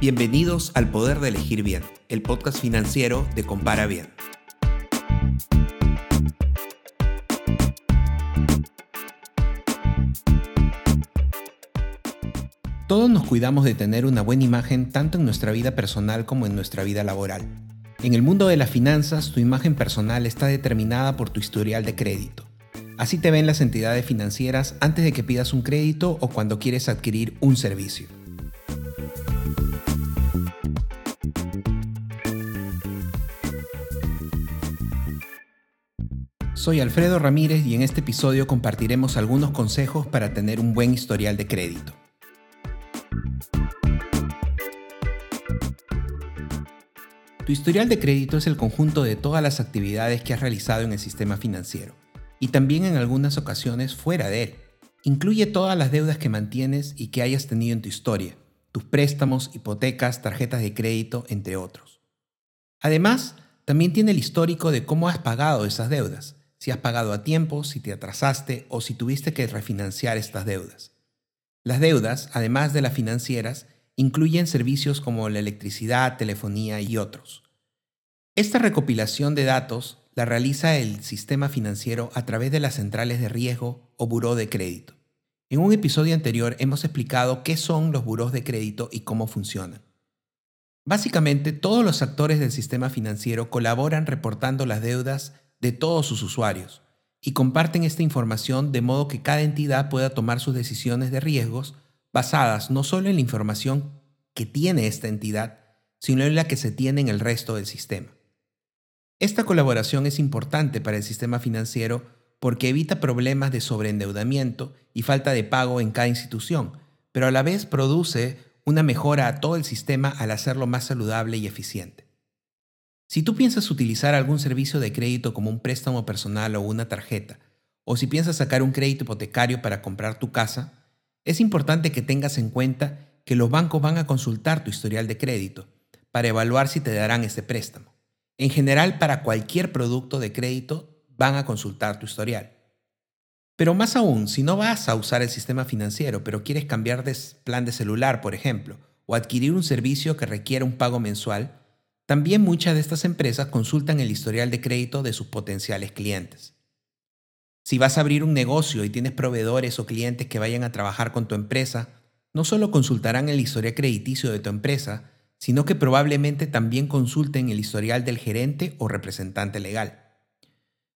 Bienvenidos al Poder de Elegir Bien, el podcast financiero de Compara Bien. Todos nos cuidamos de tener una buena imagen tanto en nuestra vida personal como en nuestra vida laboral. En el mundo de las finanzas, tu imagen personal está determinada por tu historial de crédito. Así te ven las entidades financieras antes de que pidas un crédito o cuando quieres adquirir un servicio. Soy Alfredo Ramírez y en este episodio compartiremos algunos consejos para tener un buen historial de crédito. Tu historial de crédito es el conjunto de todas las actividades que has realizado en el sistema financiero y también en algunas ocasiones fuera de él. Incluye todas las deudas que mantienes y que hayas tenido en tu historia, tus préstamos, hipotecas, tarjetas de crédito, entre otros. Además, también tiene el histórico de cómo has pagado esas deudas, si has pagado a tiempo, si te atrasaste o si tuviste que refinanciar estas deudas. Las deudas, además de las financieras, incluyen servicios como la electricidad, telefonía y otros. Esta recopilación de datos la realiza el sistema financiero a través de las centrales de riesgo o buró de crédito. En un episodio anterior hemos explicado qué son los buros de crédito y cómo funcionan. Básicamente, todos los actores del sistema financiero colaboran reportando las deudas de todos sus usuarios y comparten esta información de modo que cada entidad pueda tomar sus decisiones de riesgos basadas no solo en la información que tiene esta entidad, sino en la que se tiene en el resto del sistema. Esta colaboración es importante para el sistema financiero porque evita problemas de sobreendeudamiento y falta de pago en cada institución, pero a la vez produce una mejora a todo el sistema al hacerlo más saludable y eficiente. Si tú piensas utilizar algún servicio de crédito como un préstamo personal o una tarjeta, o si piensas sacar un crédito hipotecario para comprar tu casa, es importante que tengas en cuenta que los bancos van a consultar tu historial de crédito para evaluar si te darán ese préstamo. En general, para cualquier producto de crédito van a consultar tu historial. Pero más aún, si no vas a usar el sistema financiero, pero quieres cambiar de plan de celular, por ejemplo, o adquirir un servicio que requiera un pago mensual, también muchas de estas empresas consultan el historial de crédito de sus potenciales clientes. Si vas a abrir un negocio y tienes proveedores o clientes que vayan a trabajar con tu empresa, no solo consultarán el historial crediticio de tu empresa, sino que probablemente también consulten el historial del gerente o representante legal.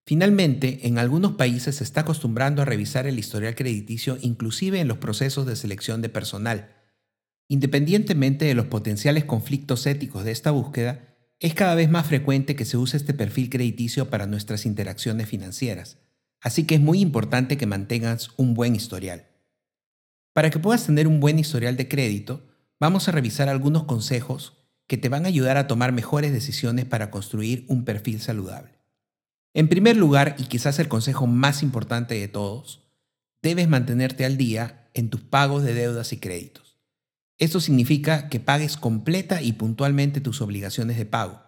Finalmente, en algunos países se está acostumbrando a revisar el historial crediticio inclusive en los procesos de selección de personal. Independientemente de los potenciales conflictos éticos de esta búsqueda, es cada vez más frecuente que se use este perfil crediticio para nuestras interacciones financieras. Así que es muy importante que mantengas un buen historial. Para que puedas tener un buen historial de crédito, vamos a revisar algunos consejos que te van a ayudar a tomar mejores decisiones para construir un perfil saludable. En primer lugar, y quizás el consejo más importante de todos, debes mantenerte al día en tus pagos de deudas y créditos. Esto significa que pagues completa y puntualmente tus obligaciones de pago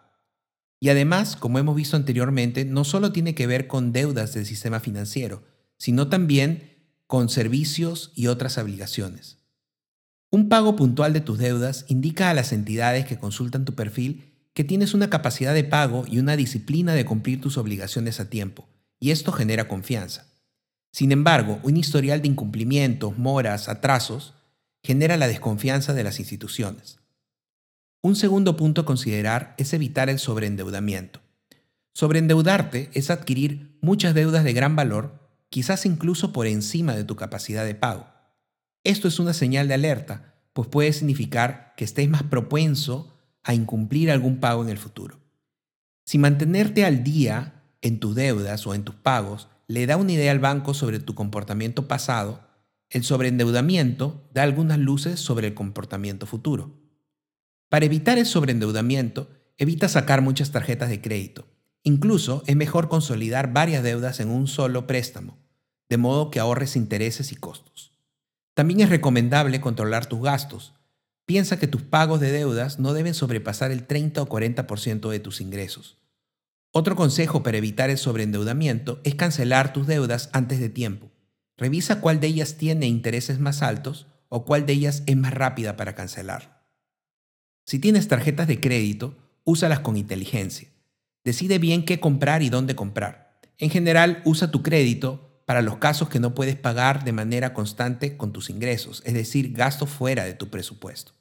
y además, como hemos visto anteriormente, no solo tiene que ver con deudas del sistema financiero, sino también con servicios y otras obligaciones. Un pago puntual de tus deudas indica a las entidades que consultan tu perfil que tienes una capacidad de pago y una disciplina de cumplir tus obligaciones a tiempo, y esto genera confianza. Sin embargo, un historial de incumplimientos, moras, atrasos, genera la desconfianza de las instituciones. Un segundo punto a considerar es evitar el sobreendeudamiento. Sobreendeudarte es adquirir muchas deudas de gran valor, quizás incluso por encima de tu capacidad de pago. Esto es una señal de alerta, pues puede significar que estés más propenso a incumplir algún pago en el futuro. Si mantenerte al día en tus deudas o en tus pagos le da una idea al banco sobre tu comportamiento pasado, el sobreendeudamiento da algunas luces sobre el comportamiento futuro. Para evitar el sobreendeudamiento, evita sacar muchas tarjetas de crédito. Incluso es mejor consolidar varias deudas en un solo préstamo, de modo que ahorres intereses y costos. También es recomendable controlar tus gastos. Piensa que tus pagos de deudas no deben sobrepasar el 30 o 40% de tus ingresos. Otro consejo para evitar el sobreendeudamiento es cancelar tus deudas antes de tiempo. Revisa cuál de ellas tiene intereses más altos o cuál de ellas es más rápida para cancelar. Si tienes tarjetas de crédito, úsalas con inteligencia. Decide bien qué comprar y dónde comprar. En general, usa tu crédito para los casos que no puedes pagar de manera constante con tus ingresos, es decir, gastos fuera de tu presupuesto.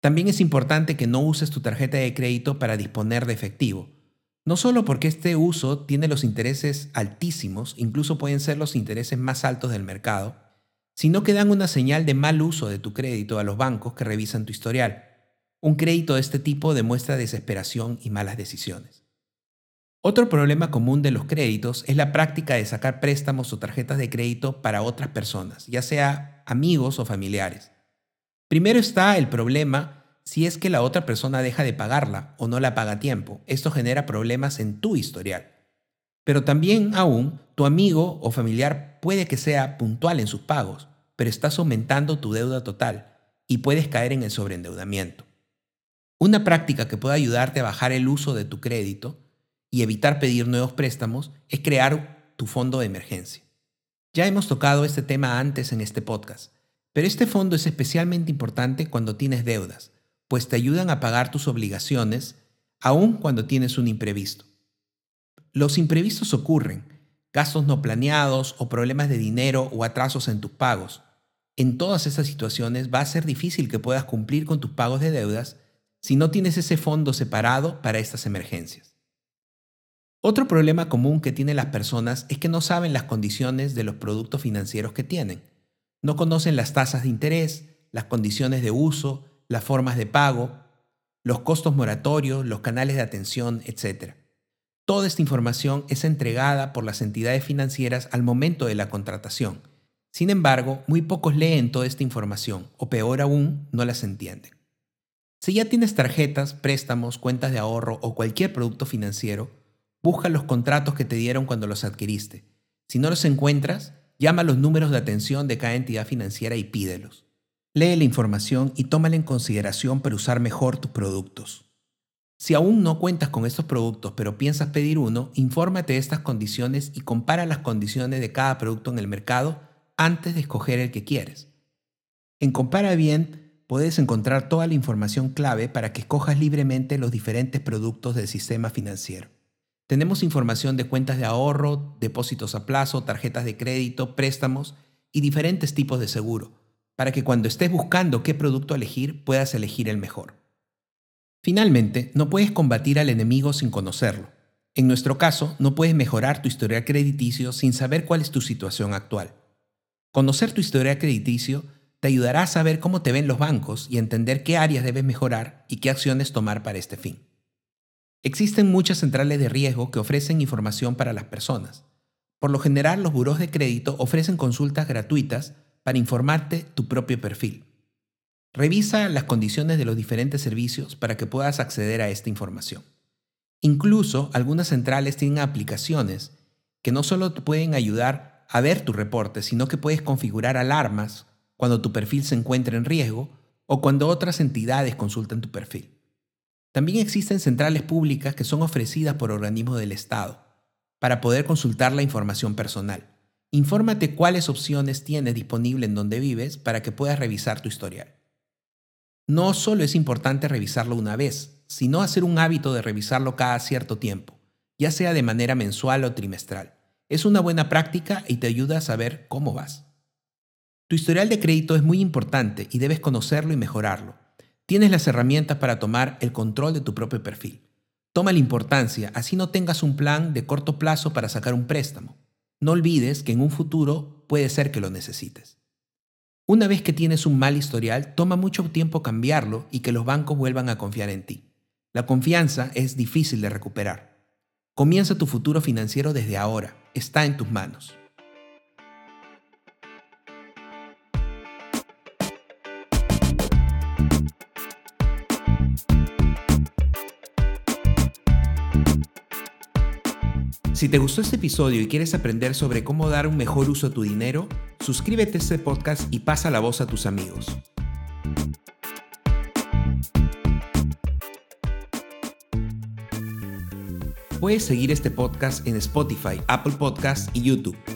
También es importante que no uses tu tarjeta de crédito para disponer de efectivo, no solo porque este uso tiene los intereses altísimos, incluso pueden ser los intereses más altos del mercado, sino que dan una señal de mal uso de tu crédito a los bancos que revisan tu historial. Un crédito de este tipo demuestra desesperación y malas decisiones. Otro problema común de los créditos es la práctica de sacar préstamos o tarjetas de crédito para otras personas, ya sea amigos o familiares. Primero está el problema si es que la otra persona deja de pagarla o no la paga a tiempo. Esto genera problemas en tu historial. Pero también aún, tu amigo o familiar puede que sea puntual en sus pagos, pero estás aumentando tu deuda total y puedes caer en el sobreendeudamiento. Una práctica que puede ayudarte a bajar el uso de tu crédito y evitar pedir nuevos préstamos es crear tu fondo de emergencia. Ya hemos tocado este tema antes en este podcast, pero este fondo es especialmente importante cuando tienes deudas, pues te ayudan a pagar tus obligaciones aun cuando tienes un imprevisto. Los imprevistos ocurren, gastos no planeados o problemas de dinero o atrasos en tus pagos. En todas esas situaciones va a ser difícil que puedas cumplir con tus pagos de deudas si no tienes ese fondo separado para estas emergencias. Otro problema común que tienen las personas es que no saben las condiciones de los productos financieros que tienen. No conocen las tasas de interés, las condiciones de uso, las formas de pago, los costos moratorios, los canales de atención, etc. Toda esta información es entregada por las entidades financieras al momento de la contratación. Sin embargo, muy pocos leen toda esta información, o peor aún, no las entienden. Si ya tienes tarjetas, préstamos, cuentas de ahorro o cualquier producto financiero, busca los contratos que te dieron cuando los adquiriste. Si no los encuentras, Llama a los números de atención de cada entidad financiera y pídelos. Lee la información y tómala en consideración para usar mejor tus productos. Si aún no cuentas con estos productos pero piensas pedir uno, infórmate de estas condiciones y compara las condiciones de cada producto en el mercado antes de escoger el que quieres. En Compara Bien puedes encontrar toda la información clave para que escojas libremente los diferentes productos del sistema financiero. Tenemos información de cuentas de ahorro, depósitos a plazo, tarjetas de crédito, préstamos y diferentes tipos de seguro, para que cuando estés buscando qué producto elegir puedas elegir el mejor. Finalmente, no puedes combatir al enemigo sin conocerlo. En nuestro caso, no puedes mejorar tu historial crediticio sin saber cuál es tu situación actual. Conocer tu historial crediticio te ayudará a saber cómo te ven los bancos y entender qué áreas debes mejorar y qué acciones tomar para este fin. Existen muchas centrales de riesgo que ofrecen información para las personas. Por lo general, los buros de crédito ofrecen consultas gratuitas para informarte tu propio perfil. Revisa las condiciones de los diferentes servicios para que puedas acceder a esta información. Incluso algunas centrales tienen aplicaciones que no solo te pueden ayudar a ver tu reporte, sino que puedes configurar alarmas cuando tu perfil se encuentra en riesgo o cuando otras entidades consultan tu perfil. También existen centrales públicas que son ofrecidas por organismos del Estado para poder consultar la información personal. Infórmate cuáles opciones tienes disponible en donde vives para que puedas revisar tu historial. No solo es importante revisarlo una vez, sino hacer un hábito de revisarlo cada cierto tiempo, ya sea de manera mensual o trimestral. Es una buena práctica y te ayuda a saber cómo vas. Tu historial de crédito es muy importante y debes conocerlo y mejorarlo. Tienes las herramientas para tomar el control de tu propio perfil. Toma la importancia, así no tengas un plan de corto plazo para sacar un préstamo. No olvides que en un futuro puede ser que lo necesites. Una vez que tienes un mal historial, toma mucho tiempo cambiarlo y que los bancos vuelvan a confiar en ti. La confianza es difícil de recuperar. Comienza tu futuro financiero desde ahora. Está en tus manos. Si te gustó este episodio y quieres aprender sobre cómo dar un mejor uso a tu dinero, suscríbete a este podcast y pasa la voz a tus amigos. Puedes seguir este podcast en Spotify, Apple Podcasts y YouTube.